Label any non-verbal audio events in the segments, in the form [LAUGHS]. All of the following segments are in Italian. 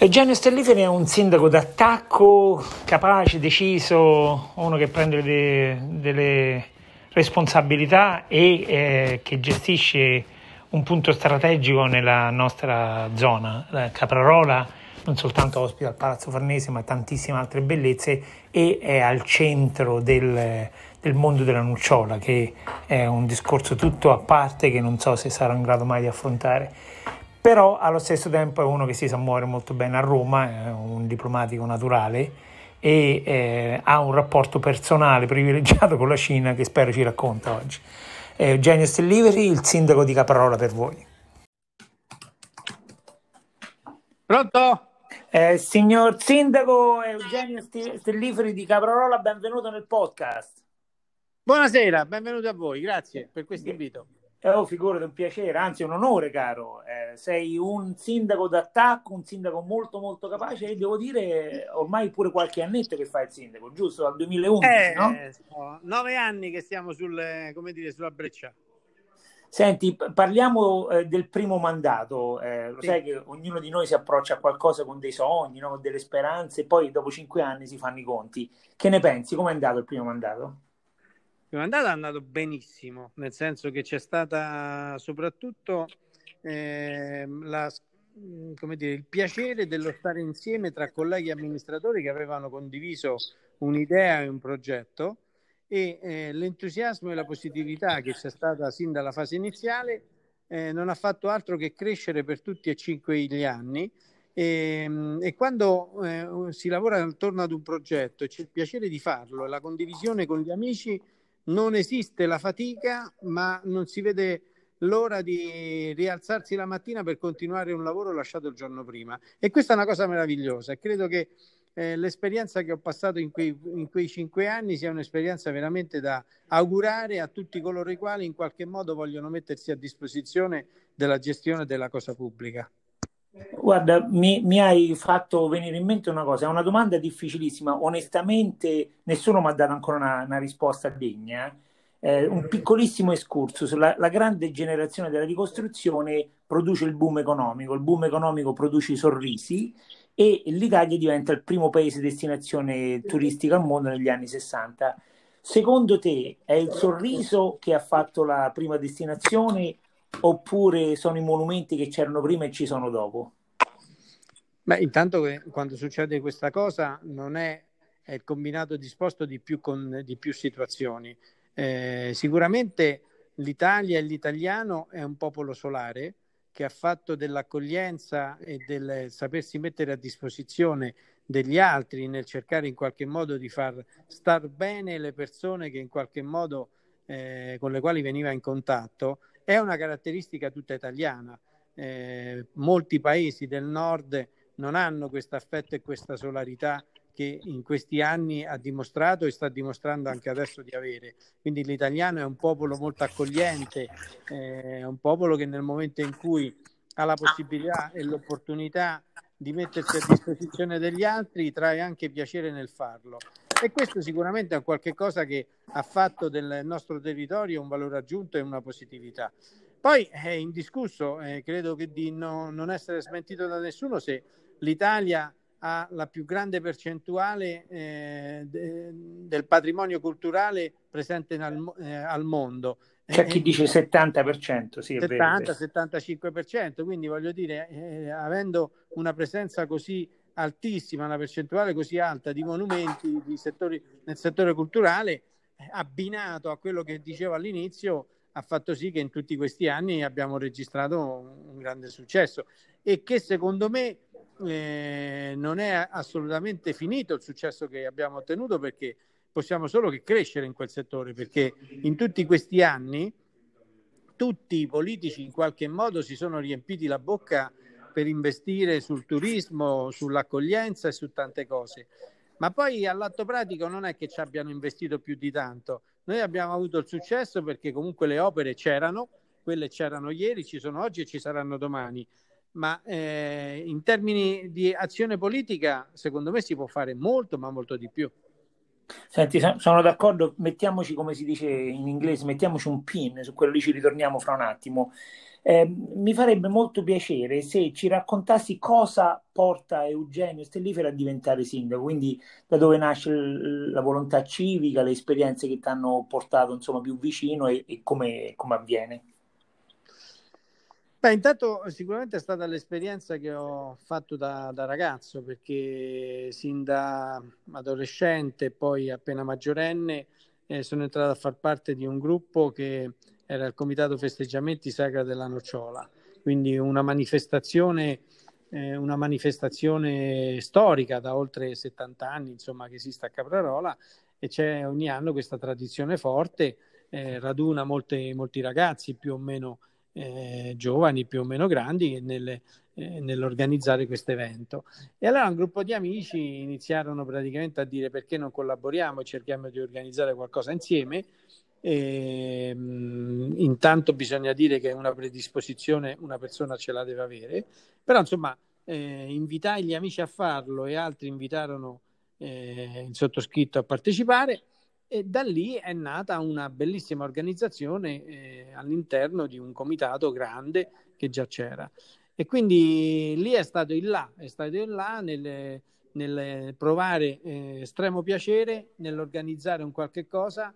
Eugenio Stelliferi è un sindaco d'attacco, capace, deciso, uno che prende de, delle responsabilità e eh, che gestisce un punto strategico nella nostra zona. La Caprarola non soltanto ospita il Palazzo Farnese, ma tantissime altre bellezze e è al centro del, del mondo della nucciola, che è un discorso tutto a parte che non so se sarò in grado mai di affrontare però allo stesso tempo è uno che si sa muovere molto bene a Roma, è un diplomatico naturale e eh, ha un rapporto personale privilegiato con la Cina che spero ci racconta oggi. Eh, Eugenio Stelliveri, il sindaco di Caparola per voi. Pronto? Eh, signor sindaco Eugenio Stelliferi di Caprarola, benvenuto nel podcast. Buonasera, benvenuto a voi, grazie per questo invito. Eh, oh, figurati, un piacere, anzi un onore, caro. Eh, sei un sindaco d'attacco, un sindaco molto molto capace e devo dire ormai pure qualche annetto che fai il sindaco, giusto? Dal 2011, eh, no? Nove anni che stiamo sul, come dire, sulla breccia. Senti, parliamo eh, del primo mandato. Eh, lo sì. sai che ognuno di noi si approccia a qualcosa con dei sogni, no? con delle speranze, e poi dopo cinque anni si fanno i conti. Che ne pensi? Come è andato il primo mandato? Prima andata è andato benissimo, nel senso che c'è stata soprattutto eh, la, dire, il piacere dello stare insieme tra colleghi amministratori che avevano condiviso un'idea e un progetto e eh, l'entusiasmo e la positività che c'è stata sin dalla fase iniziale eh, non ha fatto altro che crescere per tutti e cinque gli anni. E, ehm, e quando eh, si lavora attorno ad un progetto e c'è il piacere di farlo e la condivisione con gli amici non esiste la fatica, ma non si vede l'ora di rialzarsi la mattina per continuare un lavoro lasciato il giorno prima. E questa è una cosa meravigliosa credo che eh, l'esperienza che ho passato in quei, in quei cinque anni sia un'esperienza veramente da augurare a tutti coloro i quali in qualche modo vogliono mettersi a disposizione della gestione della cosa pubblica. Guarda, mi, mi, hai fatto venire in mente una cosa, è una domanda difficilissima, onestamente nessuno mi ha dato ancora una, una risposta degna. Eh, un piccolissimo escursus, la, la, grande generazione della ricostruzione produce il boom economico, il boom economico produce i sorrisi e l'Italia diventa il primo paese destinazione turistica al mondo negli anni 60. Secondo te è il sorriso che ha fatto la prima destinazione oppure sono i monumenti che c'erano prima e ci sono dopo? Beh, intanto quando succede questa cosa non è, è il combinato disposto di più, con, di più situazioni. Eh, sicuramente l'Italia e l'italiano è un popolo solare che ha fatto dell'accoglienza e del sapersi mettere a disposizione degli altri nel cercare in qualche modo di far star bene le persone che in qualche modo eh, con le quali veniva in contatto è una caratteristica tutta italiana. Eh, molti paesi del nord non hanno questo affetto e questa solarità che in questi anni ha dimostrato e sta dimostrando anche adesso di avere. Quindi l'italiano è un popolo molto accogliente, eh, è un popolo che nel momento in cui ha la possibilità e l'opportunità di mettersi a disposizione degli altri trae anche piacere nel farlo. E questo sicuramente è qualcosa che ha fatto del nostro territorio un valore aggiunto e una positività. Poi è indiscusso, eh, credo che di no, non essere smentito da nessuno se l'Italia ha la più grande percentuale eh, de, del patrimonio culturale presente nel, eh, al mondo. C'è chi dice 70%, sì, 70-75%, quindi voglio dire, eh, avendo una presenza così altissima, una percentuale così alta di monumenti di settori, nel settore culturale, eh, abbinato a quello che dicevo all'inizio, ha fatto sì che in tutti questi anni abbiamo registrato un grande successo e che secondo me eh, non è assolutamente finito il successo che abbiamo ottenuto perché possiamo solo che crescere in quel settore perché in tutti questi anni tutti i politici in qualche modo si sono riempiti la bocca per investire sul turismo, sull'accoglienza e su tante cose. ma poi all'atto pratico non è che ci abbiano investito più di tanto. Noi abbiamo avuto il successo perché comunque le opere c'erano, quelle c'erano ieri, ci sono oggi e ci saranno domani. Ma eh, in termini di azione politica, secondo me si può fare molto, ma molto di più. Senti, sono d'accordo, mettiamoci come si dice in inglese, mettiamoci un pin, su quello lì ci ritorniamo fra un attimo. Eh, mi farebbe molto piacere se ci raccontassi cosa porta Eugenio Stellifero a diventare sindaco, quindi da dove nasce l- la volontà civica, le esperienze che ti hanno portato insomma, più vicino e, e come, come avviene. Beh, intanto sicuramente è stata l'esperienza che ho fatto da, da, ragazzo, perché sin da adolescente, poi appena maggiorenne, eh, sono entrato a far parte di un gruppo che era il Comitato Festeggiamenti Sagra della Nocciola, quindi una manifestazione, eh, una manifestazione storica da oltre 70 anni, insomma, che esiste a Caprarola e c'è ogni anno questa tradizione forte, eh, raduna molti, molti ragazzi più o meno eh, giovani più o meno grandi nelle, eh, nell'organizzare questo evento. E allora un gruppo di amici iniziarono praticamente a dire perché non collaboriamo e cerchiamo di organizzare qualcosa insieme. E, mh, mm, intanto bisogna dire che una predisposizione una persona ce la deve avere, però insomma eh, invitai gli amici a farlo e altri invitarono eh, il sottoscritto a partecipare e da lì è nata una bellissima organizzazione eh, all'interno di un comitato grande che già c'era. E quindi lì è stato il là, è stato il là nel, nel provare eh, estremo piacere nell'organizzare un qualche cosa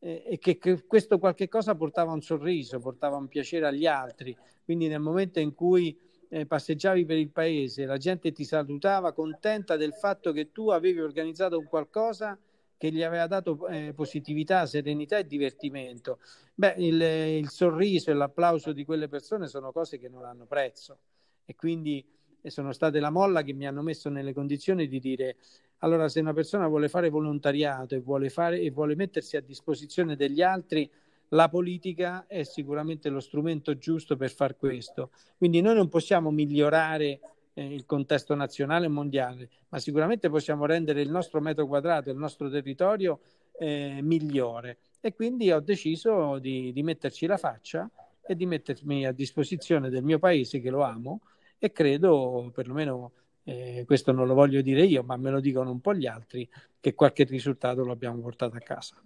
eh, e che, questo qualche cosa portava un sorriso, portava un piacere agli altri. Quindi nel momento in cui eh, passeggiavi per il paese, la gente ti salutava contenta del fatto che tu avevi organizzato un qualcosa che gli aveva dato eh, positività, serenità e divertimento. Beh, il, il, sorriso e l'applauso di quelle persone sono cose che non hanno prezzo e quindi sono state la molla che mi hanno messo nelle condizioni di dire allora se una persona vuole fare volontariato e vuole, fare, e vuole mettersi a disposizione degli altri, la politica è sicuramente lo strumento giusto per far questo. Quindi noi non possiamo migliorare eh, il contesto nazionale e mondiale, ma sicuramente possiamo rendere il nostro metro quadrato, il nostro territorio eh, migliore. E quindi ho deciso di, di metterci la faccia e di mettermi a disposizione del mio paese che lo amo e credo, perlomeno eh, questo non lo voglio dire io, ma me lo dicono un po' gli altri, che qualche risultato lo abbiamo portato a casa.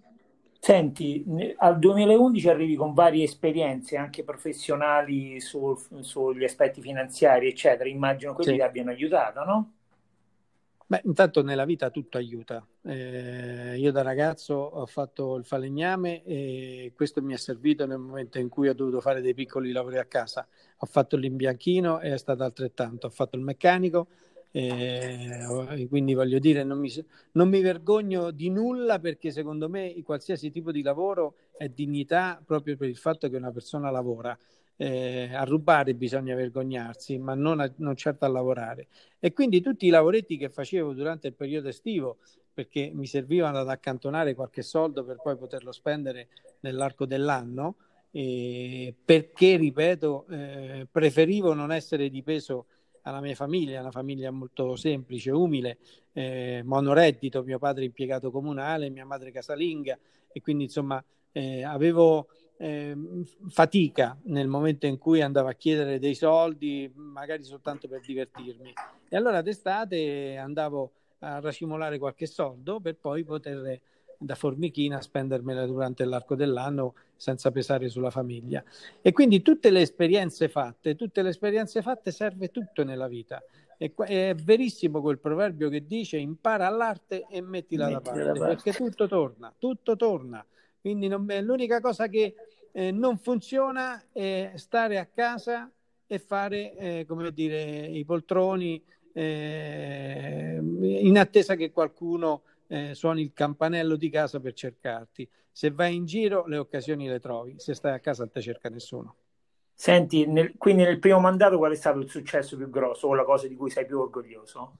Senti, al 2011 arrivi con varie esperienze anche professionali su, sugli aspetti finanziari, eccetera. Immagino quelli sì. ti abbiano aiutato, no? Beh, intanto nella vita tutto aiuta. Eh, io da ragazzo ho fatto il falegname e questo mi è servito nel momento in cui ho dovuto fare dei piccoli lavori a casa. Ho fatto l'imbianchino e è stato altrettanto. Ho fatto il meccanico eh, quindi voglio dire, non mi, non mi, vergogno di nulla perché secondo me qualsiasi tipo di lavoro è dignità proprio per il fatto che una persona lavora. Eh, a rubare bisogna vergognarsi, ma non, a, non certo a lavorare. E quindi tutti i lavoretti che facevo durante il periodo estivo, perché mi servivano ad accantonare qualche soldo per poi poterlo spendere nell'arco dell'anno, eh, perché, ripeto, eh, preferivo non essere dipeso alla mia famiglia, una famiglia molto semplice, umile, eh, monoreddito, mio padre impiegato comunale, mia madre casalinga e quindi insomma eh, avevo eh, fatica nel momento in cui andavo a chiedere dei soldi, magari soltanto per divertirmi. E allora d'estate andavo a racimolare qualche soldo per poi poter da formichina spendermela durante l'arco dell'anno senza pesare sulla famiglia. E quindi tutte le esperienze fatte, tutte le esperienze fatte serve tutto nella vita. E è verissimo quel proverbio che dice impara l'arte e mettila, mettila da, parte, da parte, perché tutto torna, tutto torna. Quindi non, l'unica cosa che eh, non funziona è stare a casa e fare, eh, come dire, i poltroni eh, in attesa che qualcuno eh, suoni il campanello di casa per cercarti. Se vai in giro le occasioni le trovi, se stai a casa non ti cerca nessuno. Senti, nel, quindi nel primo mandato qual è stato il successo più grosso o la cosa di cui sei più orgoglioso?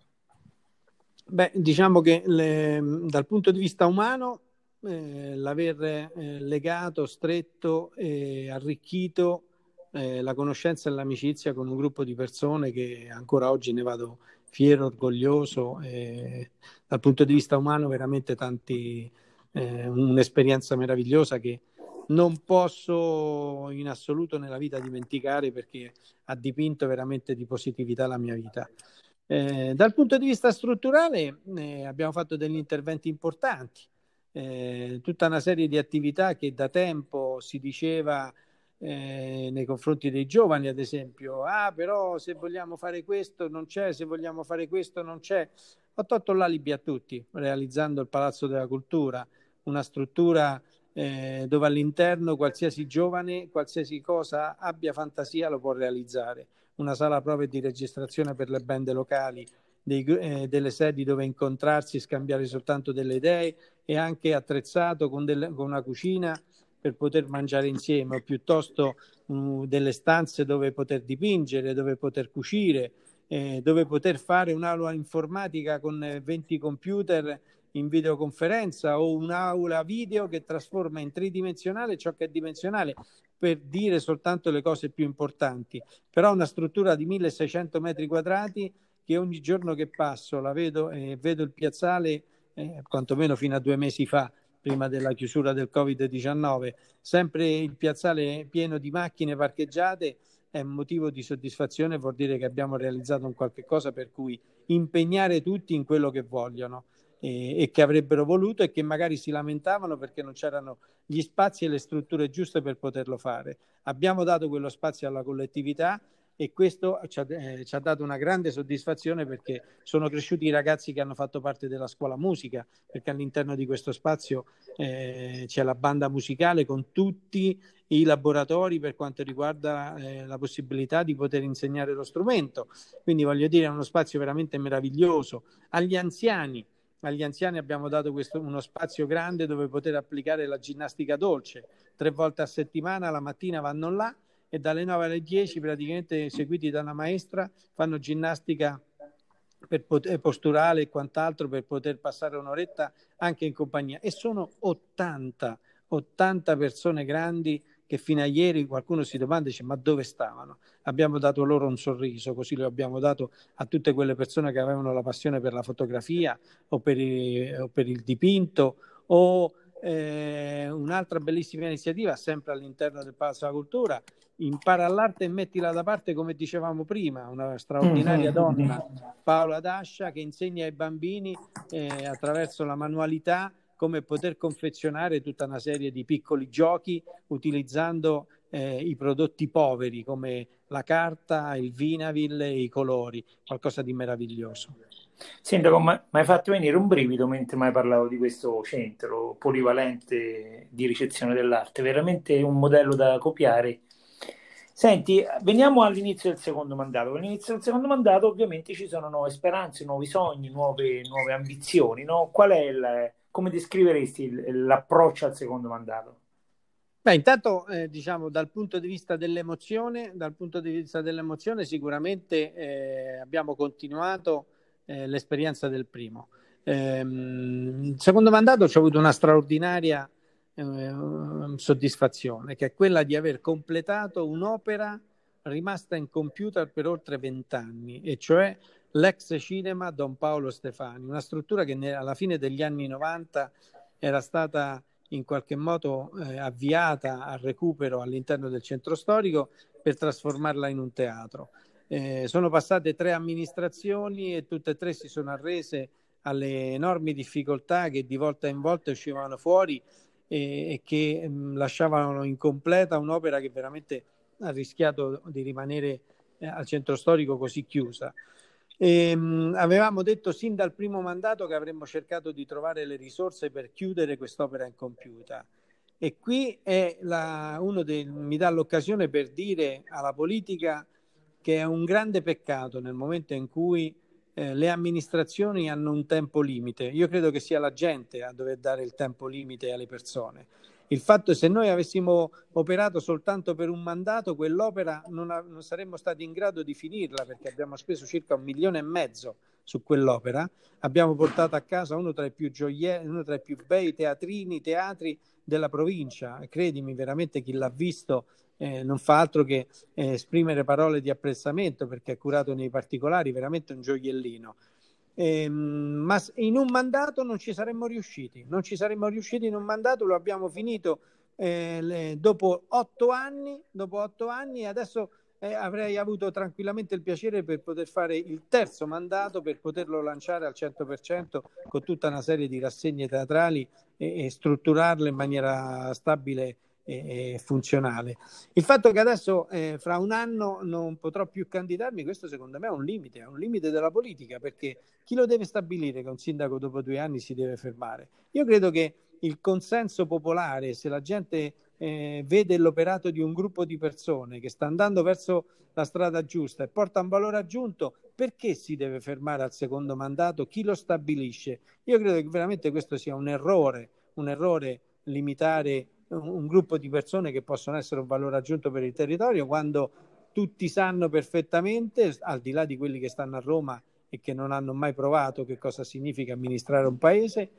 Beh, diciamo che le, dal punto di vista umano, eh, l'aver eh, legato, stretto e arricchito eh, la conoscenza e l'amicizia con un gruppo di persone che ancora oggi ne vado fiero, orgoglioso e dal punto di vista umano veramente tanti, eh, un'esperienza meravigliosa che non posso in assoluto nella vita dimenticare perché ha dipinto veramente di positività la mia vita. Eh, dal punto di vista strutturale eh, abbiamo fatto degli interventi importanti, eh, tutta una serie di attività che da tempo si diceva eh, nei confronti dei giovani, ad esempio, ah però se vogliamo fare questo non c'è, se vogliamo fare questo non c'è. Ho tolto l'alibi a tutti, realizzando il Palazzo della Cultura, una struttura eh, dove all'interno qualsiasi giovane, qualsiasi cosa abbia fantasia lo può realizzare. Una sala prove di registrazione per le band locali, dei, eh, delle sedi dove incontrarsi, scambiare soltanto delle idee e anche attrezzato con, delle, con una cucina per poter mangiare insieme, o piuttosto mh, delle stanze dove poter dipingere, dove poter cucire, eh, dove poter fare un'aula informatica con 20 computer in videoconferenza o un'aula video che trasforma in tridimensionale ciò che è dimensionale per dire soltanto le cose più importanti. Però una struttura di 1600 metri quadrati che ogni giorno che passo la vedo e eh, vedo il piazzale, eh, quantomeno fino a due mesi fa, prima della chiusura del Covid-19, sempre il piazzale pieno di macchine parcheggiate è un motivo di soddisfazione, vuol dire che abbiamo realizzato un qualche cosa per cui impegnare tutti in quello che vogliono e, e che avrebbero voluto e che magari si lamentavano perché non c'erano gli spazi e le strutture giuste per poterlo fare. Abbiamo dato quello spazio alla collettività e questo ci ha, eh, ci ha, dato una grande soddisfazione perché sono cresciuti i ragazzi che hanno fatto parte della scuola musica, perché all'interno di questo spazio eh, c'è la banda musicale con tutti i laboratori per quanto riguarda eh, la possibilità di poter insegnare lo strumento. Quindi voglio dire, è uno spazio veramente meraviglioso. Agli anziani agli anziani abbiamo dato questo, uno spazio grande dove poter applicare la ginnastica dolce. Tre volte a settimana, la mattina vanno là e dalle 9 alle 10 praticamente seguiti da una maestra fanno ginnastica poter, posturale e quant'altro per poter passare un'oretta anche in compagnia. E sono 80, 80 persone grandi che fino a ieri qualcuno si domanda dice ma dove stavano? Abbiamo dato loro un sorriso, così lo abbiamo dato a tutte quelle persone che avevano la passione per la fotografia o per il, o per il dipinto o eh, un'altra bellissima iniziativa sempre all'interno del Palazzo della Cultura impara l'arte e mettila da parte come dicevamo prima una straordinaria mm-hmm. donna Paola Dascia che insegna ai bambini eh, attraverso la manualità come poter confezionare tutta una serie di piccoli giochi utilizzando eh, i prodotti poveri come la carta, il vinavil e i colori, qualcosa di meraviglioso. Sindaco, mi hai fatto venire un brivido mentre mai parlavo di questo centro polivalente di ricezione dell'arte, veramente un modello da copiare. Senti, veniamo all'inizio del secondo mandato. All'inizio del secondo mandato ovviamente ci sono nuove speranze, nuovi sogni, nuove, nuove ambizioni. No? Qual è il, come descriveresti l'approccio al secondo mandato? Beh, intanto, eh, diciamo, dal punto di vista dell'emozione, dal punto di vista dell'emozione sicuramente eh, abbiamo continuato eh, l'esperienza del primo. Ehm, il secondo mandato ci ha avuto una straordinaria eh, soddisfazione, che è quella di aver completato un'opera rimasta in computer per oltre vent'anni, e cioè l'ex cinema Don Paolo Stefani, una struttura che alla fine degli anni 90 era stata in qualche modo eh, avviata al recupero all'interno del centro storico per trasformarla in un teatro. Eh, sono passate tre amministrazioni e tutte e tre si sono arrese alle enormi difficoltà che di volta in volta uscivano fuori e, e che mh, lasciavano incompleta un'opera che veramente ha rischiato di rimanere eh, al centro storico così chiusa. E, mh, avevamo detto sin dal primo mandato che avremmo cercato di trovare le risorse per chiudere quest'opera incompiuta. E qui la, uno dei, mi dà l'occasione per dire alla politica che è un grande peccato nel momento in cui eh, le amministrazioni hanno un tempo limite. Io credo che sia la gente a dover dare il tempo limite alle persone. Il fatto è che se noi avessimo operato soltanto per un mandato, quell'opera non, ha, non, saremmo stati in grado di finirla perché abbiamo speso circa un milione e mezzo su quell'opera. Abbiamo portato a casa uno tra i più gioielli, uno tra i più bei teatrini, teatri della provincia. Credimi, veramente chi l'ha visto eh, non fa altro che eh, esprimere parole di apprezzamento perché è curato nei particolari, veramente un gioiellino. Eh, ma in un mandato non ci saremmo riusciti, non ci saremmo riusciti in un mandato, lo abbiamo finito eh, le, dopo otto anni, dopo otto anni e adesso eh, avrei avuto tranquillamente il piacere per poter fare il terzo mandato, per poterlo lanciare al 100% con tutta una serie di rassegne teatrali e, e strutturarle in maniera stabile funzionale. Il fatto che adesso eh, fra un anno non potrò più candidarmi, questo secondo me è un limite, è un limite della politica, perché chi lo deve stabilire che un sindaco dopo due anni si deve fermare? Io credo che il consenso popolare, se la gente eh, vede l'operato di un gruppo di persone che sta andando verso la strada giusta e porta un valore aggiunto, perché si deve fermare al secondo mandato? Chi lo stabilisce? Io credo che veramente questo sia un errore, un errore limitare un, gruppo di persone che possono essere un valore aggiunto per il territorio quando tutti sanno perfettamente, al di là di quelli che stanno a Roma e che non hanno mai provato che cosa significa amministrare un paese,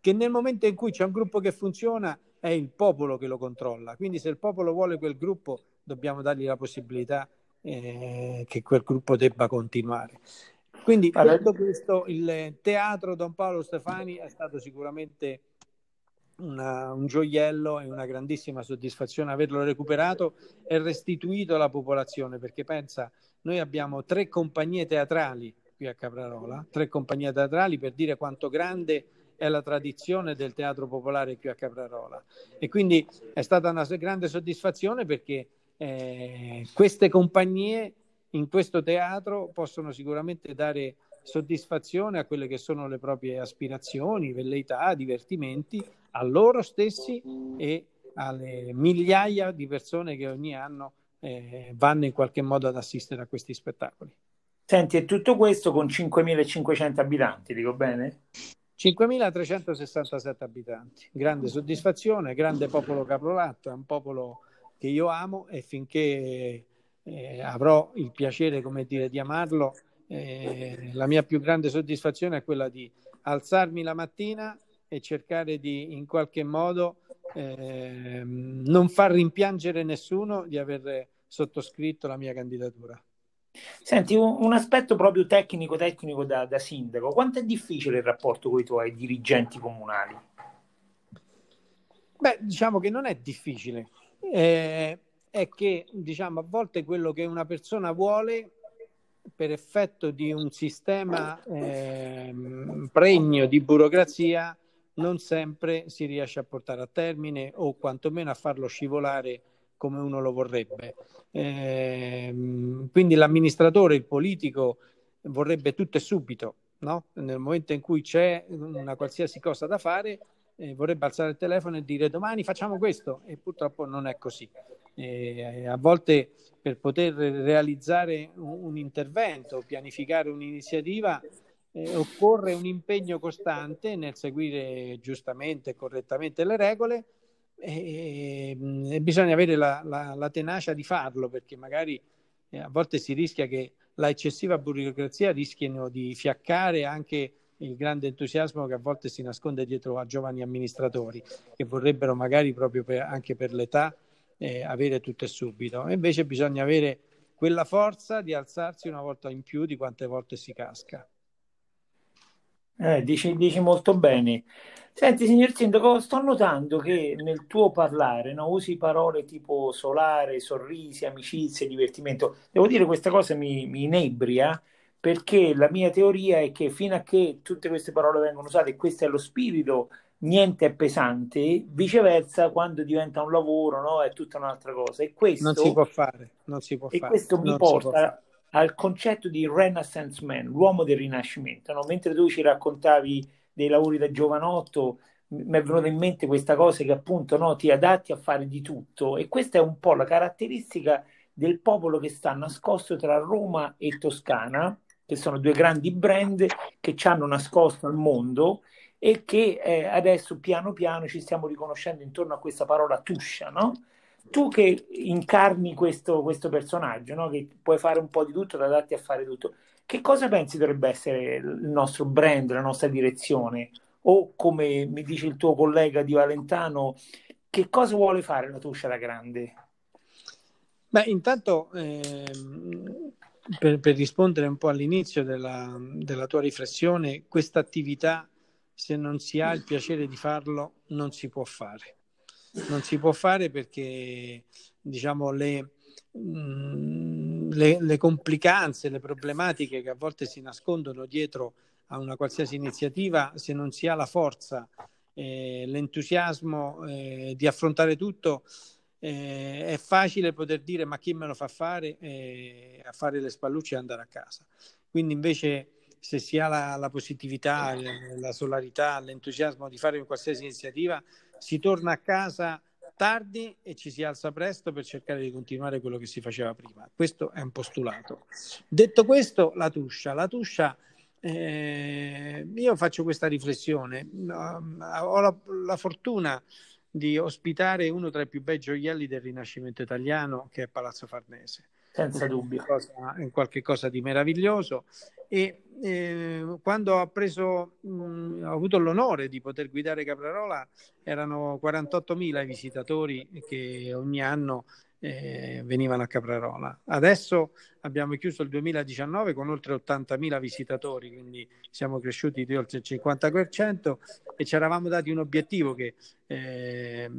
che nel momento in cui c'è un gruppo che funziona è il popolo che lo controlla. Quindi se il popolo vuole quel gruppo, dobbiamo dargli la possibilità eh, che quel gruppo debba continuare. Quindi, detto questo, il teatro Don Paolo Stefani è stato sicuramente una, un gioiello e una grandissima soddisfazione averlo recuperato e restituito alla popolazione, perché pensa, noi abbiamo tre compagnie teatrali qui a Caprarola, tre compagnie teatrali per dire quanto grande è la tradizione del teatro popolare qui a Caprarola. E quindi è stata una grande soddisfazione perché eh, queste compagnie in questo teatro possono sicuramente dare soddisfazione a quelle che sono le proprie aspirazioni, velleità, divertimenti, a loro stessi e alle migliaia di persone che ogni anno eh, vanno in qualche modo ad assistere a questi spettacoli. Senti, e tutto questo con 5.500 abitanti, dico bene? 5.367 abitanti, grande soddisfazione, grande popolo caprolatto, è un popolo che io amo e finché eh, avrò il piacere, come dire, di amarlo, eh, la mia più grande soddisfazione è quella di alzarmi la mattina e cercare di in qualche modo eh, non far rimpiangere nessuno di aver sottoscritto la mia candidatura. Senti, un, aspetto proprio tecnico, tecnico da, da, sindaco, quanto è difficile il rapporto con i tuoi dirigenti comunali? Beh, diciamo che non è difficile, eh, è che diciamo, a volte quello che una persona vuole per effetto di un sistema eh, pregno di burocrazia non sempre si riesce a portare a termine o quantomeno a farlo scivolare come uno lo vorrebbe. Eh, quindi l'amministratore, il politico vorrebbe tutto e subito, no? nel momento in cui c'è una qualsiasi cosa da fare, eh, vorrebbe alzare il telefono e dire domani facciamo questo e purtroppo non è così. Eh, a volte per poter realizzare un, un intervento, pianificare un'iniziativa, eh, occorre un impegno costante nel seguire giustamente e correttamente le regole e, e bisogna avere la, la, la, tenacia di farlo perché magari eh, a volte si rischia che la eccessiva burocrazia rischiano di fiaccare anche il grande entusiasmo che a volte si nasconde dietro a giovani amministratori che vorrebbero magari proprio per, anche per l'età eh, avere tutto e subito. Invece bisogna avere quella forza di alzarsi una volta in più di quante volte si casca. Eh, dici, dici molto bene. Senti, signor Sindaco, sto notando che nel tuo parlare no, usi parole tipo solare, sorrisi, amicizia, divertimento. Devo dire, questa cosa mi, mi inebria perché la mia teoria è che fino a che tutte queste parole vengono usate, questo è lo spirito, niente è pesante, viceversa, quando diventa un lavoro, no, è tutta un'altra cosa. E questo, non si può fare, non si può e fare. questo mi porta al concetto di Renaissance Man, l'uomo del Rinascimento. No? Mentre tu ci raccontavi dei lavori da giovanotto, mi è venuta in mente questa cosa che appunto no, ti adatti a fare di tutto e questa è un po' la caratteristica del popolo che sta nascosto tra Roma e Toscana, che sono due grandi brand che ci hanno nascosto al mondo e che eh, adesso piano piano ci stiamo riconoscendo intorno a questa parola tuscia, no? Tu che incarni questo, questo personaggio, no? che puoi fare un po' di tutto, ti adatti a fare tutto, che cosa pensi dovrebbe essere il nostro brand, la nostra direzione? O come mi dice il tuo collega di Valentano, che cosa vuole fare la Tuscia da grande? Beh, intanto ehm, per, per, rispondere un po' all'inizio della, della tua riflessione, questa attività, se non si ha il piacere di farlo, non si può fare. Non si può fare perché, diciamo, le, mh, le, le complicanze, le problematiche che a volte si nascondono dietro a una qualsiasi iniziativa, se non si ha la forza, eh, l'entusiasmo eh, di affrontare tutto, eh, è facile poter dire ma chi me lo fa fare eh, a fare le spallucce e andare a casa. Quindi invece se si ha la, la positività, la solarità, l'entusiasmo di fare qualsiasi iniziativa, si torna a casa tardi e ci si alza presto per cercare di continuare quello che si faceva prima. Questo è un postulato. Detto questo, la tuscia. La tuscia, eh, io faccio questa riflessione. Ho la, la fortuna di ospitare uno tra i più bei gioielli del Rinascimento italiano, che è Palazzo Farnese. Senza dubbio. È qualcosa di meraviglioso. E eh, quando ho, preso, mh, ho avuto l'onore di poter guidare Caprarola, erano 48.000 i visitatori che ogni anno eh, venivano a Caprarola. Adesso abbiamo chiuso il 2019 con oltre 80.000 visitatori, quindi siamo cresciuti di oltre il 50% e ci eravamo dati un obiettivo che eh,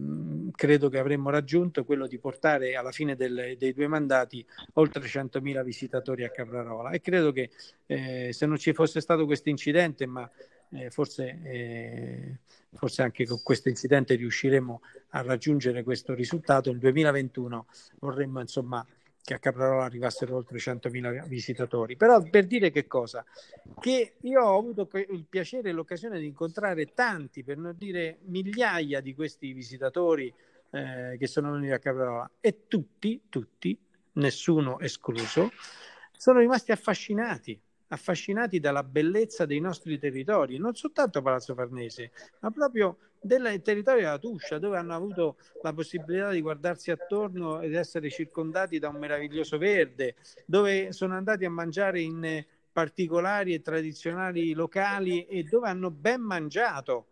credo che avremmo raggiunto, quello di portare alla fine del, dei due mandati oltre 100.000 visitatori a Caprarola e credo che eh, se non ci fosse stato questo incidente, ma eh, forse, eh, forse, anche con questo incidente riusciremo a raggiungere questo risultato. Nel 2021 vorremmo insomma che a Caprarola arrivassero oltre 100.000 visitatori. Però per dire che cosa? Che io ho avuto il piacere e l'occasione di incontrare tanti, per non dire migliaia di questi visitatori eh, che sono venuti a Caprarola e tutti, tutti, nessuno escluso, sono rimasti affascinati affascinati dalla bellezza dei nostri territori, non soltanto Palazzo Farnese, ma proprio del territorio della Tuscia, dove hanno avuto la possibilità di guardarsi attorno ed essere circondati da un meraviglioso verde, dove sono andati a mangiare in particolari e tradizionali locali e dove hanno ben mangiato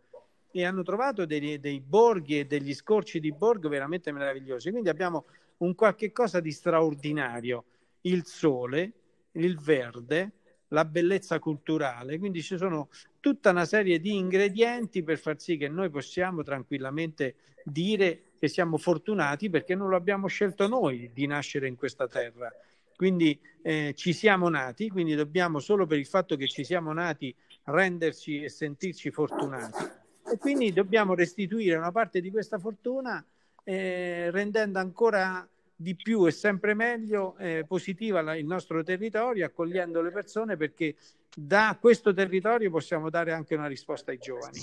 e hanno trovato dei, dei borghi e degli scorci di borgo veramente meravigliosi. Quindi abbiamo un qualche cosa di straordinario, il sole, il verde, la bellezza culturale, quindi ci sono tutta una serie di ingredienti per far sì che noi possiamo tranquillamente dire che siamo fortunati perché non lo abbiamo scelto noi di nascere in questa terra. Quindi eh, ci siamo nati, quindi dobbiamo solo per il fatto che ci siamo nati renderci e sentirci fortunati. E quindi dobbiamo restituire una parte di questa fortuna eh, rendendo ancora di più e sempre meglio eh, positiva la, il nostro territorio, accogliendo le persone perché da questo territorio possiamo dare anche una risposta ai giovani.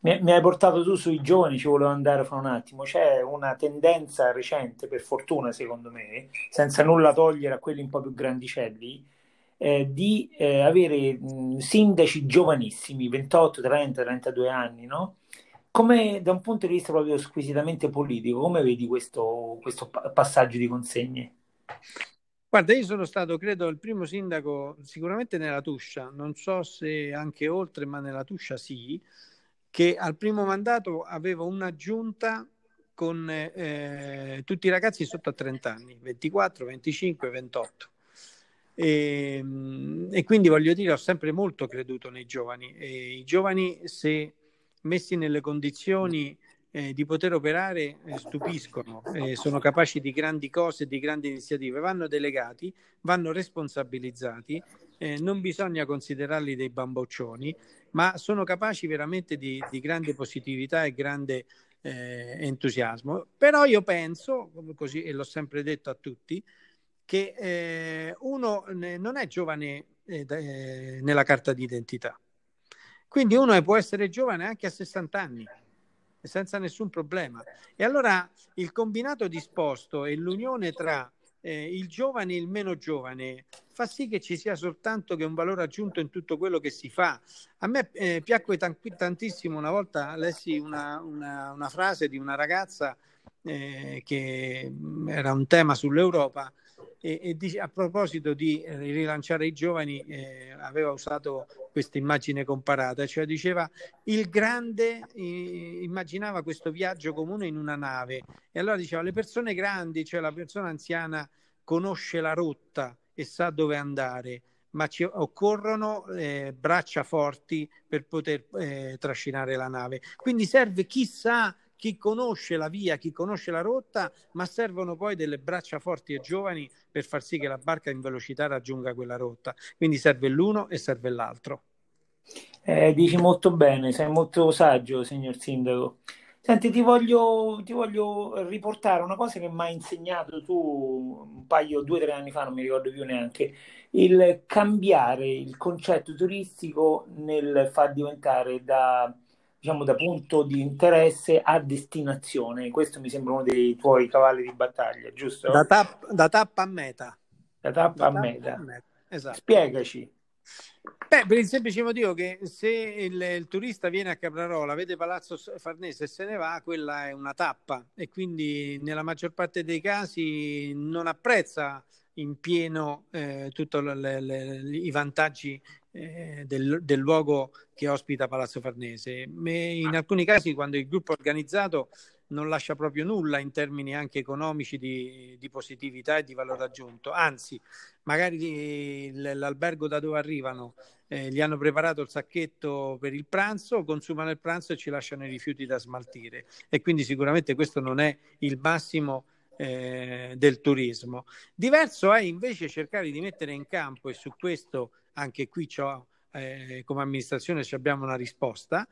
Mi, mi hai portato tu sui giovani, ci volevo andare fra un attimo. C'è una tendenza recente, per fortuna secondo me, senza nulla togliere a quelli un po' più grandicelli, eh, di eh, avere mh, sindaci giovanissimi, 28, 30, 32 anni, no? Come da un punto di vista proprio squisitamente politico, come vedi questo, questo passaggio di consegne? Guarda, io sono stato, credo, il primo sindaco, sicuramente nella Tuscia, non so se anche oltre, ma nella Tuscia sì, che al primo mandato avevo una giunta con eh, tutti i ragazzi sotto a 30 anni, 24, 25, 28. E, e quindi voglio dire, ho sempre molto creduto nei giovani. E I giovani, se messi nelle condizioni eh, di poter operare eh, stupiscono, eh, sono capaci di grandi cose, di grandi iniziative, vanno delegati, vanno responsabilizzati, eh, non bisogna considerarli dei bamboccioni, ma sono capaci veramente di, di grande positività e grande eh, entusiasmo. Però io penso, così e l'ho sempre detto a tutti, che eh, uno non è giovane nella carta d'identità quindi uno può essere giovane anche a 60 anni, senza nessun problema. E allora il combinato disposto e l'unione tra eh, il giovane e il meno giovane fa sì che ci sia soltanto che un valore aggiunto in tutto quello che si fa. A me eh, piacque t- tantissimo, una volta lessi una, una, una frase di una ragazza eh, che era un tema sull'Europa e, e dice, a proposito di eh, rilanciare i giovani, eh, aveva usato questa immagine comparata, cioè diceva il grande eh, immaginava questo viaggio comune in una nave e allora diceva le persone grandi, cioè la persona anziana conosce la rotta e sa dove andare, ma ci occorrono eh, braccia forti per poter eh, trascinare la nave. Quindi serve chissà chi conosce la via, chi conosce la rotta, ma servono poi delle braccia forti e giovani per far sì che la barca in velocità raggiunga quella rotta. Quindi serve l'uno e serve l'altro. Eh, dici molto bene, sei molto saggio, signor Sindaco. Senti, ti voglio, ti voglio riportare una cosa che mi hai insegnato tu un paio, due o tre anni fa, non mi ricordo più neanche, il cambiare il concetto turistico nel far diventare da diciamo, da punto di interesse a destinazione. Questo mi sembra uno dei tuoi cavalli di battaglia, giusto? Da, tap, da tappa a meta. Da tappa da a, meta. a meta. Esatto. Spiegaci. Beh, per il semplice motivo che se il, il, turista viene a Caprarola, vede Palazzo Farnese e se ne va, quella è una tappa e quindi nella maggior parte dei casi non apprezza in pieno eh, tutti i vantaggi eh, del, del, luogo che ospita Palazzo Farnese. In alcuni casi, quando il gruppo organizzato, non lascia proprio nulla in termini anche economici di, di positività e di valore aggiunto. Anzi, magari l'albergo da dove arrivano eh, gli hanno preparato il sacchetto per il pranzo, consumano il pranzo e ci lasciano i rifiuti da smaltire. E quindi sicuramente questo non è il massimo eh, del turismo. Diverso è invece cercare di mettere in campo, e su questo anche qui eh, come amministrazione ci abbiamo una risposta,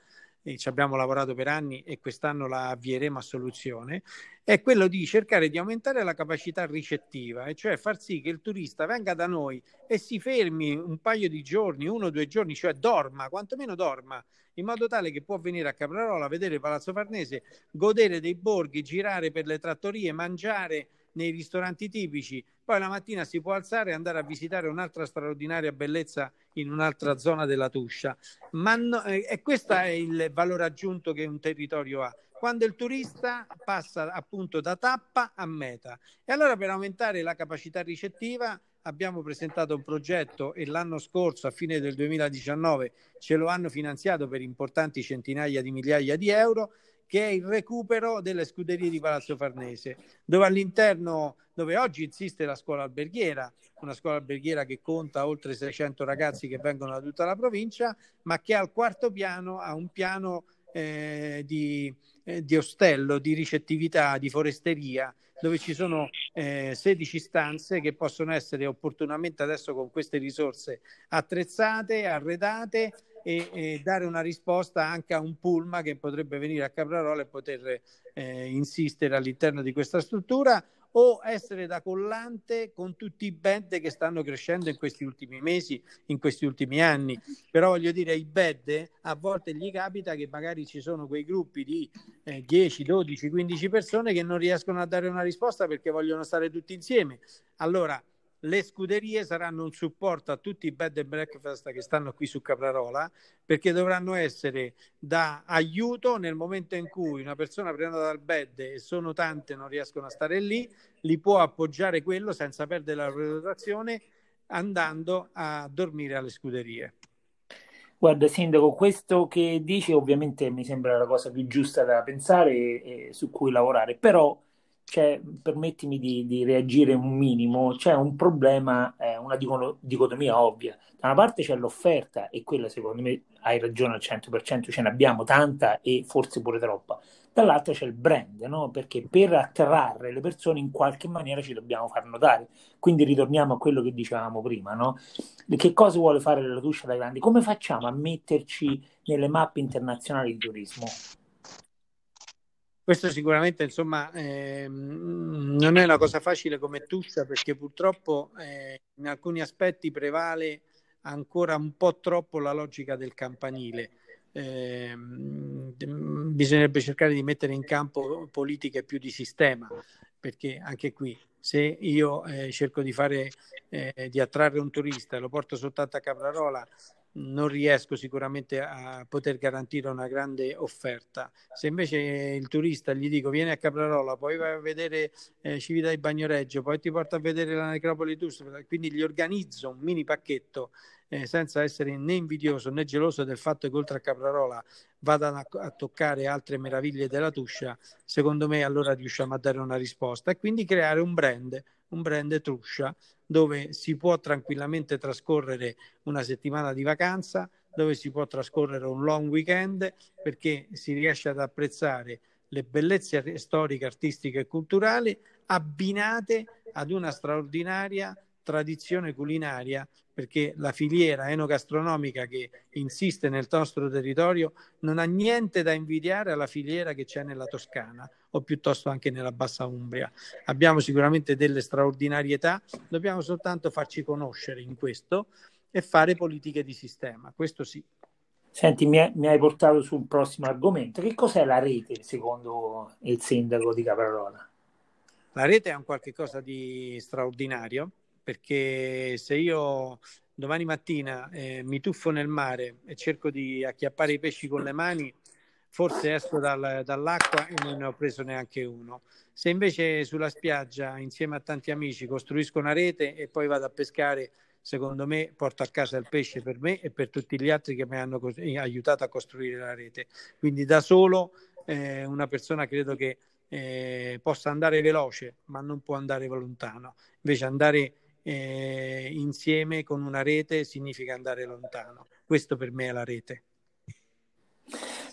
e ci abbiamo lavorato per anni e quest'anno la avvieremo a soluzione, è quello di cercare di aumentare la capacità ricettiva, e cioè far sì che il turista venga da noi e si fermi un paio di giorni, uno o due giorni, cioè dorma, quantomeno dorma, in modo tale che può venire a Caprarola, vedere Palazzo Farnese, godere dei borghi, girare per le trattorie, mangiare nei ristoranti tipici, poi la mattina si può alzare e andare a visitare un'altra straordinaria bellezza in un'altra zona della Tuscia. Ma no, eh, e questo è il valore aggiunto che un territorio ha. Quando il turista passa appunto da tappa a meta. E allora per aumentare la capacità ricettiva abbiamo presentato un progetto e l'anno scorso, a fine del 2019, ce lo hanno finanziato per importanti centinaia di migliaia di euro che è il recupero delle scuderie di Palazzo Farnese, dove all'interno, dove oggi insiste la scuola alberghiera, una scuola alberghiera che conta oltre 600 ragazzi che vengono da tutta la provincia, ma che al quarto piano ha un piano eh, di, eh, di, ostello, di ricettività, di foresteria, dove ci sono eh, 16 stanze che possono essere opportunamente adesso con queste risorse attrezzate, arredate e, e, dare una risposta anche a un pulma che potrebbe venire a Caprarola e poter eh, insistere all'interno di questa struttura o essere da collante con tutti i bed che stanno crescendo in questi ultimi mesi, in questi ultimi anni. Però voglio dire, i bed a volte gli capita che magari ci sono quei gruppi di eh, 10, 12, 15 persone che non riescono a dare una risposta perché vogliono stare tutti insieme. Allora, le scuderie saranno un supporto a tutti i bed and breakfast che stanno qui su Caprarola perché dovranno essere da aiuto nel momento in cui una persona prenota dal bed e sono tante non riescono a stare lì, li può appoggiare quello senza perdere la prenotazione andando a dormire alle scuderie. Guarda, Sindaco, questo che dici ovviamente mi sembra la cosa più giusta da pensare e, e su cui lavorare, però c'è, permettimi di, di, reagire un minimo, c'è un problema, eh, una dicotomia ovvia. Da una parte c'è l'offerta e quella secondo me hai ragione al 100%, ce n'abbiamo tanta e forse pure troppa. Dall'altra c'è il brand, no? perché per attrarre le persone in qualche maniera ci dobbiamo far notare. Quindi ritorniamo a quello che dicevamo prima. No? Che cosa vuole fare la Tuscia da Grandi? Come facciamo a metterci nelle mappe internazionali di turismo? Questo sicuramente insomma, eh, non è una cosa facile come Tuscia perché purtroppo eh, in alcuni aspetti prevale ancora un po' troppo la logica del campanile. Eh, bisognerebbe cercare di mettere in campo politiche più di sistema perché anche qui se io eh, cerco di fare eh, di attrarre un turista e lo porto soltanto a Caprarola non riesco sicuramente a poter garantire una grande offerta. Se invece il turista gli dico vieni a Caprarola, poi vai a vedere eh, Civita di Bagnoreggio, poi ti porto a vedere la necropoli Tustra, quindi gli organizzo un mini pacchetto eh, senza essere né invidioso né geloso del fatto che oltre a Caprarola vadano a, a, toccare altre meraviglie della Tuscia, secondo me allora riusciamo a dare una risposta. E quindi creare un brand, un brand Truscia dove si può tranquillamente trascorrere una settimana di vacanza, dove si può trascorrere un long weekend perché si riesce ad apprezzare le bellezze storiche, artistiche e culturali abbinate ad una straordinaria tradizione culinaria perché la filiera enogastronomica che insiste nel nostro territorio non ha niente da invidiare alla filiera che c'è nella Toscana o piuttosto anche nella Bassa Umbria. Abbiamo sicuramente delle straordinarietà, dobbiamo soltanto farci conoscere in questo e fare politiche di sistema, questo sì. Senti, mi, hai portato sul prossimo argomento. Che cos'è la rete secondo il sindaco di Caprarola? La rete è un qualche cosa di straordinario perché se io domani mattina eh, mi tuffo nel mare e cerco di acchiappare i pesci con le mani, forse esco dal, dall'acqua e non ne ho preso neanche uno. Se invece sulla spiaggia, insieme a tanti amici, costruisco una rete e poi vado a pescare, secondo me porto a casa il pesce per me e per tutti gli altri che mi hanno cos- aiutato a costruire la rete. Quindi da solo eh, una persona credo che eh, possa andare veloce, ma non può andare lontano. Invece andare eh, insieme con una rete significa andare lontano. Questo per me è la rete.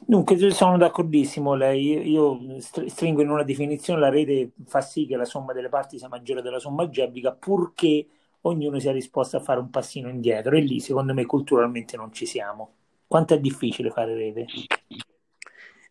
Dunque, sono d'accordissimo. Lei, io stringo in una definizione: la rete fa sì che la somma delle parti sia maggiore della somma algebrica, purché ognuno sia disposto a fare un passino indietro. E lì, secondo me, culturalmente non ci siamo. Quanto è difficile fare rete?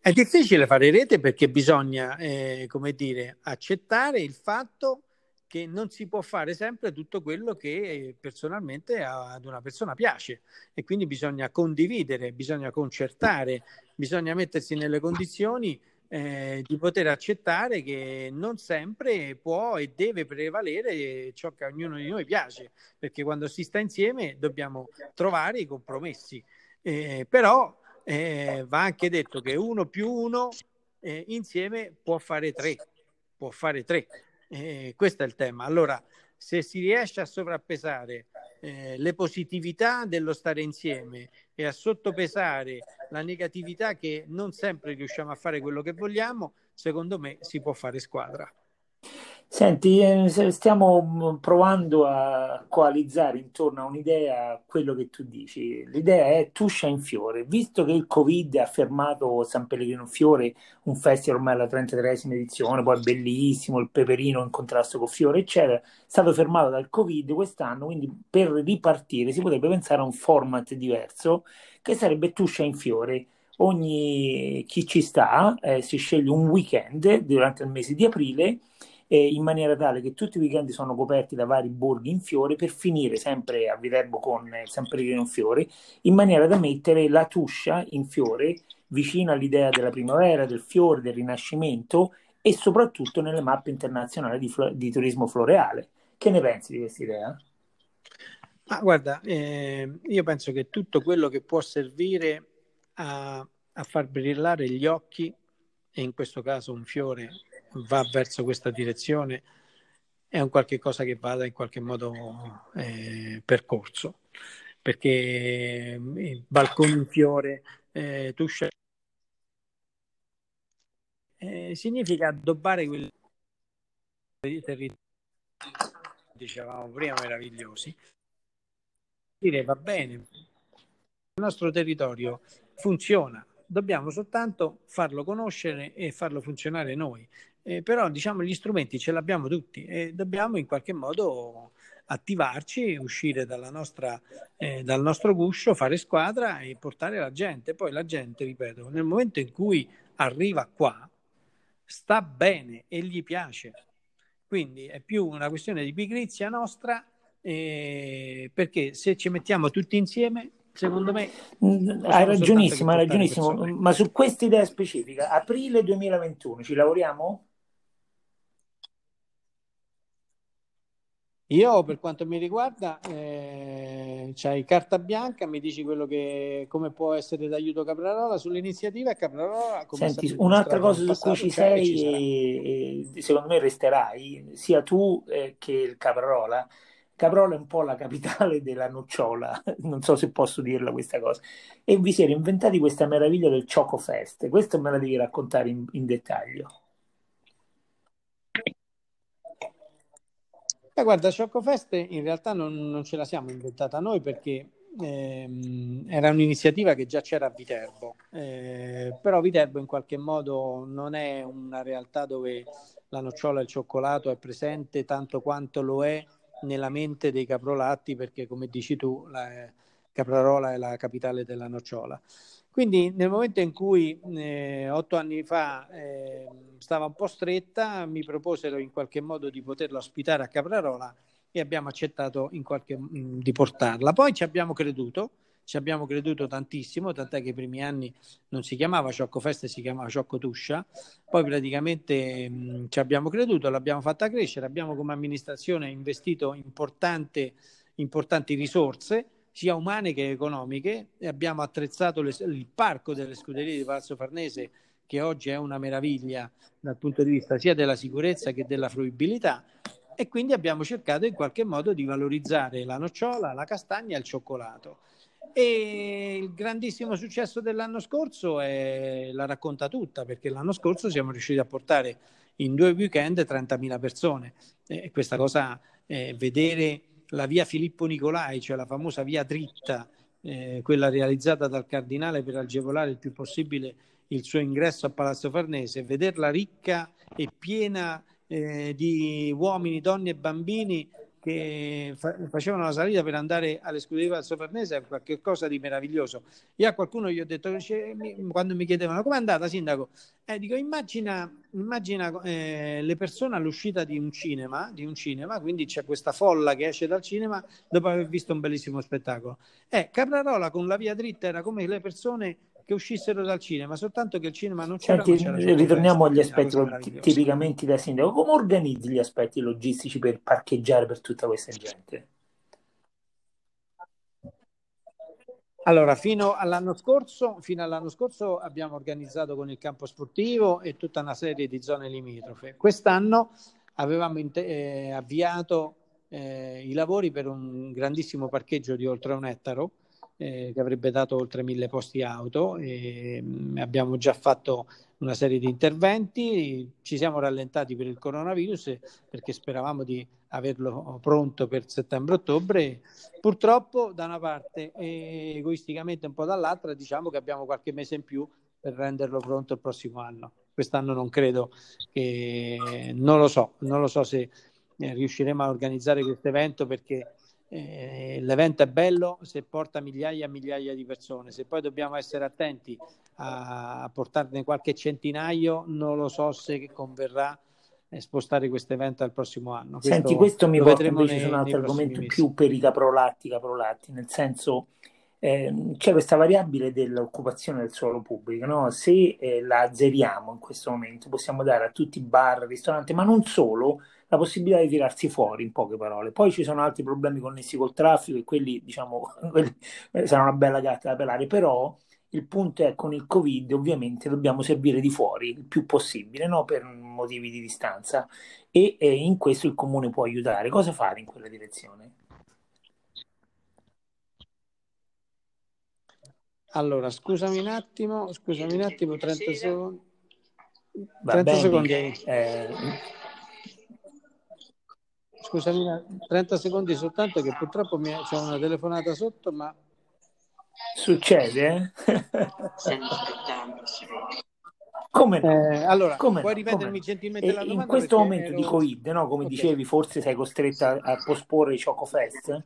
È difficile fare rete perché bisogna, eh, come dire, accettare il fatto che non si può fare sempre tutto quello che personalmente ad una persona piace e quindi bisogna condividere, bisogna concertare, bisogna mettersi nelle condizioni eh, di poter accettare che non sempre può e deve prevalere ciò che a ognuno di noi piace, perché quando si sta insieme dobbiamo trovare i compromessi. Eh, però eh, va anche detto che uno più uno eh, insieme può fare tre, può fare tre. Eh, questo è il tema. Allora, se si riesce a sovrappesare eh, le positività dello stare insieme e a sottopesare la negatività che non sempre riusciamo a fare quello che vogliamo, secondo me si può fare squadra. Senti, eh, stiamo mm, provando a coalizzare intorno a un'idea quello che tu dici. L'idea è Tuscia in Fiore. Visto che il Covid ha fermato San Pellegrino Fiore, un festival ormai alla 33esima edizione, poi bellissimo, il peperino in contrasto con Fiore, eccetera, è stato fermato dal Covid quest'anno, quindi per ripartire si potrebbe pensare a un format diverso che sarebbe Tuscia in Fiore. Ogni chi ci sta eh, si sceglie un weekend durante il mese di aprile eh, in maniera tale che tutti i weekend sono coperti da vari borghi in fiore per finire sempre a Viterbo con eh, San Pellegrino in fiore, in maniera da mettere la tuscia in fiore vicino all'idea della primavera, del fiore, del rinascimento e soprattutto nelle mappe internazionali di, flo- di turismo floreale. Che ne pensi di questa idea? Ma guarda, eh, io penso che tutto quello che può servire a, a far brillare gli occhi, e in questo caso un fiore va verso questa direzione è un qualche cosa che vada in qualche modo eh, percorso. Perché mm, il balcone in fiore eh, tu scegli eh, significa addobbare quei territori dicevamo prima meravigliosi. Dire va bene il nostro territorio funziona dobbiamo soltanto farlo conoscere e farlo funzionare noi eh, però diciamo gli strumenti ce l'abbiamo tutti e dobbiamo in qualche modo attivarci, uscire nostra, eh, dal nostro guscio, fare squadra e portare la gente. Poi la gente, ripeto, nel momento in cui arriva qua, sta bene e gli piace. Quindi è più una questione di pigrizia nostra, eh, perché se ci mettiamo tutti insieme, secondo me... Mm, hai ragionissimo, hai ragionissimo, ma su questa idea specifica, aprile 2021, ci lavoriamo? Io per quanto mi riguarda, eh, c'hai carta bianca, mi dici quello che, come può essere d'aiuto Caprarola. Sull'iniziativa e Caprarola come Senti, un'altra cosa su cui ci sei e, e, secondo me resterai, sia tu eh, che il Caprarola. Caprarola è un po' la capitale della nocciola, [LAUGHS] non so se posso dirla questa cosa, e vi siete inventati questa meraviglia del Choco Fest, questo me la devi raccontare in, in dettaglio. Eh, guarda, Fest in realtà non, non, ce la siamo inventata noi perché ehm, era un'iniziativa che già c'era a Viterbo, eh, però Viterbo in qualche modo non è una realtà dove la nocciola e il cioccolato è presente tanto quanto lo è nella mente dei caprolatti perché come dici tu la, Caprarola è la capitale della nocciola. Quindi nel momento in cui eh, otto anni fa eh, stava un po' stretta, mi proposero in qualche modo di poterla ospitare a Caprarola e abbiamo accettato qualche, mh, mm, di portarla. Poi ci abbiamo creduto, ci abbiamo creduto tantissimo, tant'è che i primi anni non si chiamava Ciocco Festa, si chiamava Ciocco Tuscia. Poi praticamente mh, mm, ci abbiamo creduto, l'abbiamo fatta crescere, abbiamo come amministrazione investito importanti risorse sia umane che economiche e abbiamo attrezzato le, il parco delle scuderie di Palazzo Farnese che oggi è una meraviglia dal punto di vista sia della sicurezza che della fruibilità e quindi abbiamo cercato in qualche modo di valorizzare la nocciola, la castagna e il cioccolato. E il grandissimo successo dell'anno scorso è, la racconta tutta perché l'anno scorso siamo riusciti a portare in due weekend 30.000 persone e questa cosa, eh, vedere la via Filippo Nicolai, cioè la famosa via dritta, eh, quella realizzata dal cardinale per agevolare il più possibile il suo ingresso a Palazzo Farnese, vederla ricca e piena eh, di uomini, donne e bambini che fa- facevano la salita per andare alle scuderie del Sofarnese è qualcosa di meraviglioso. Io a qualcuno gli ho detto, quando mi chiedevano come è andata sindaco, eh, dico immagina, immagina eh, le persone all'uscita di un, cinema, di un cinema, quindi c'è questa folla che esce dal cinema dopo aver visto un bellissimo spettacolo. Eh, Caprarola con la via dritta era come le persone che uscissero dal cinema, soltanto che il cinema non c'era. Senti, c'era ritorniamo agli aspetti tipicamente da sindaco. Come organizzi gli aspetti logistici per parcheggiare per tutta questa gente? Allora, fino all'anno scorso, fino all'anno scorso abbiamo organizzato con il campo sportivo e tutta una serie di zone limitrofe. Quest'anno avevamo inter- eh, avviato eh, i lavori per un grandissimo parcheggio di oltre un ettaro eh, che avrebbe dato oltre mille posti auto. E, mh, mm, abbiamo già fatto una serie di interventi, ci siamo rallentati per il coronavirus perché speravamo di averlo pronto per settembre-ottobre. Purtroppo da una parte e egoisticamente un po' dall'altra diciamo che abbiamo qualche mese in più per renderlo pronto il prossimo anno. Quest'anno non credo che, non lo so, non lo so se eh, riusciremo a organizzare questo evento perché eh, l'evento è bello se porta migliaia e migliaia di persone, se poi dobbiamo essere attenti a, a portarne qualche centinaio, non lo so se converrà eh, spostare questo evento al prossimo anno. Questo Senti, questo mi porta invece nei, su un altro argomento più per i caprolatti, caprolatti, nel senso eh, c'è questa variabile dell'occupazione del suolo pubblico, no? se eh, la azzeriamo in questo momento possiamo dare a tutti i bar, ristoranti, ma non solo, la possibilità di tirarsi fuori, in poche parole. Poi ci sono altri problemi connessi col traffico e quelli, diciamo, [LAUGHS] quelli eh, saranno una bella gatta da pelare, però il punto è con il Covid ovviamente dobbiamo servire di fuori il più possibile, no? per motivi di distanza e, e in questo il comune può aiutare. Cosa fare in quella direzione? Allora, scusami un attimo, scusami un attimo, 30 secondi. 30 secondi. Eh, Scusami, 30 secondi soltanto che purtroppo mi c'è una telefonata sotto, ma... Succede, eh? Come no? Eh, allora, come puoi ripetermi no? gentilmente la domanda? In questo momento ero... di Covid, no? come okay. dicevi, forse sei costretta a posporre i Choco Fest,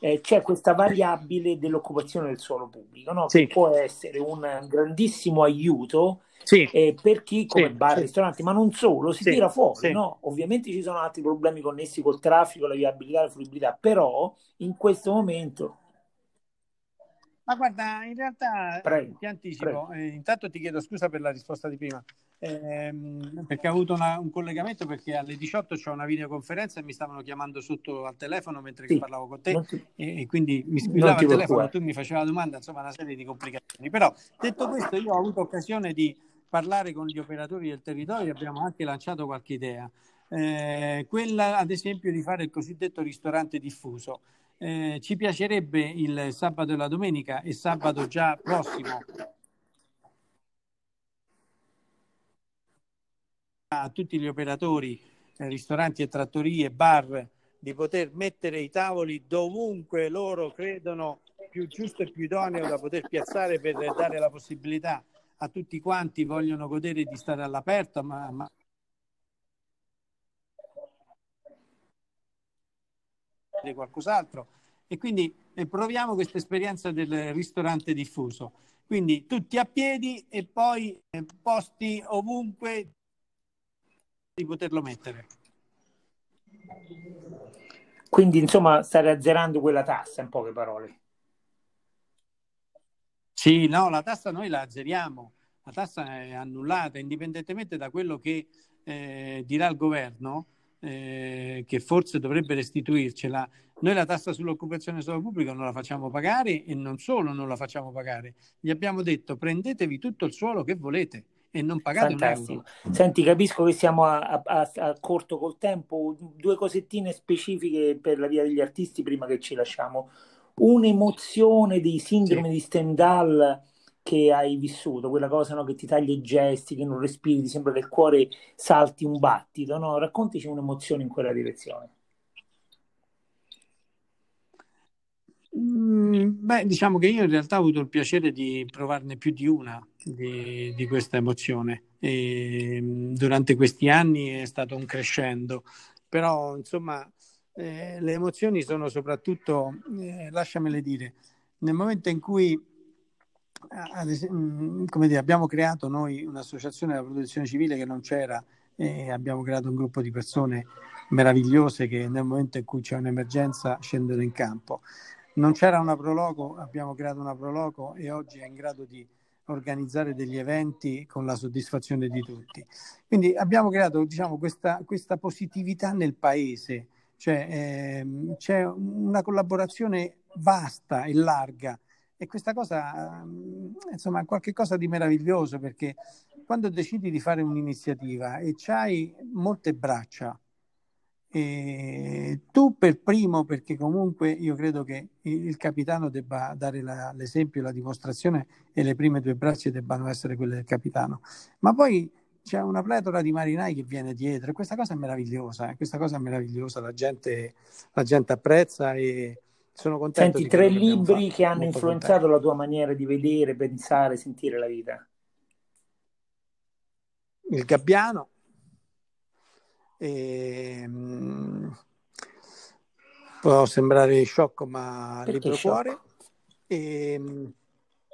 eh, c'è questa variabile dell'occupazione del suolo pubblico, no? sì. che può essere un grandissimo aiuto sì. eh, per chi come sì, bar, sì. ristoranti, ma non solo, si tira fuori. No? Ovviamente ci sono altri problemi connessi col traffico, la viabilità, la fruibilità, però in questo momento Ma guarda, in realtà prego, ti anticipo, eh, intanto ti chiedo scusa per la risposta di prima, ehm, perché ho avuto una, un collegamento perché alle 18 c'è una videoconferenza e mi stavano chiamando sotto al telefono mentre sì, parlavo con te ti, e, e, quindi mi squillava il telefono, tu mi facevi la domanda, insomma una serie di complicazioni. Però detto questo io ho avuto occasione di parlare con gli operatori del territorio abbiamo anche lanciato qualche idea. Eh, quella ad esempio di fare il cosiddetto ristorante diffuso eh, ci piacerebbe il sabato e la domenica e sabato già prossimo a tutti gli operatori, eh, ristoranti e trattorie, bar, di poter mettere i tavoli dovunque loro credono più giusto e più idoneo da poter piazzare per dare la possibilità a tutti quanti vogliono godere di stare all'aperto, ma, ma qualcos'altro e quindi proviamo questa esperienza del ristorante diffuso. Quindi tutti a piedi e poi eh, posti ovunque di poterlo mettere. Quindi insomma stare azzerando quella tassa, in poche parole. Sì, no, la tassa noi la azzeriamo, la tassa è annullata indipendentemente da quello che eh, dirà il governo eh, che forse dovrebbe restituircela. Noi la tassa sull'occupazione suolo pubblico non la facciamo pagare e non solo non la facciamo pagare, gli abbiamo detto prendetevi tutto il suolo che volete e non pagate Fantastico. Senti, capisco che siamo a, a, a, corto col tempo, due cosettine specifiche per la via degli artisti prima che ci lasciamo. Un'emozione dei sindrome sì. di Stendhal che hai vissuto, quella cosa no, che ti taglia i gesti, che non respiri, ti sembra che il cuore salti un battito, no? Raccontici un'emozione in quella direzione. Mm, beh, diciamo che io in realtà ho avuto il piacere di provarne più di una di, di questa emozione. E, mm, durante questi anni è stato un crescendo, però insomma eh, le emozioni sono soprattutto, eh, lasciamele dire, nel momento in cui mm, come dire, abbiamo creato noi un'associazione della protezione civile che non c'era e abbiamo creato un gruppo di persone meravigliose che nel momento in cui c'è un'emergenza scendono in campo. Non c'era una Proloco, abbiamo creato una Proloco e oggi è in grado di organizzare degli eventi con la soddisfazione di tutti. Quindi abbiamo creato diciamo, questa, questa positività nel paese, cioè ehm, c'è una collaborazione vasta e larga. E questa cosa, mm, insomma, è qualcosa di meraviglioso perché quando decidi di fare un'iniziativa e c'hai molte braccia, e tu per primo, perché comunque io credo che il capitano debba dare la, l'esempio, la dimostrazione e le prime due braccia debbano essere quelle del capitano, ma poi c'è una pletora di marinai che viene dietro e questa cosa è meravigliosa, eh? questa cosa è meravigliosa, la gente, la gente apprezza e, sono contento. Senti, tre libri che hanno influenzato contento. la tua maniera di vedere, pensare, sentire la vita. Il Gabbiano. E, ehm, può sembrare sciocco, ma Perché Libro sciocco? Cuore. E, ehm,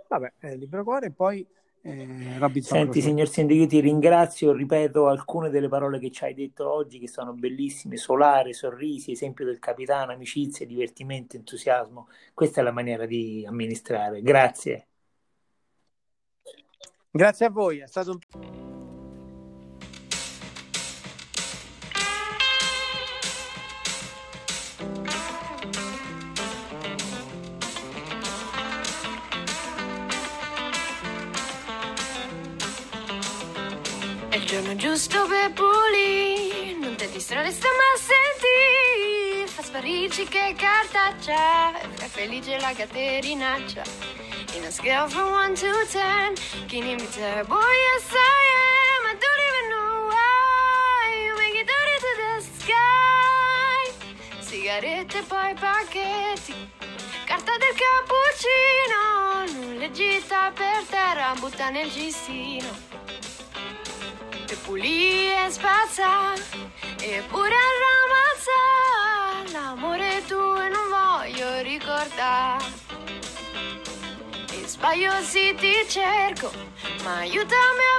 vabbè, eh, Libro Cuore, poi eh, Senti, signor Sindaco, io ti ringrazio, ripeto alcune delle parole che ci hai detto oggi che sono bellissime, solare, sorrisi, esempio del capitano, amicizia, divertimento, entusiasmo. Questa è la maniera di amministrare. Grazie. Grazie a voi, è stato un giusto per pulire, non ti distrarre, sta ma senti, fa sparirci che cartaccia, fa felice la caterinaccia. In a scale from 1 to 10, can you be terrible? Yes, I am. I don't even know why you make it dirty to the sky. Sigarette poi pacchetti, carta del cappuccino, non le gita per terra, butta nel cestino e pulì e spazza e pure ramazza l'amore tuo non voglio ricordare e sbaglio se ti cerco ma aiutami a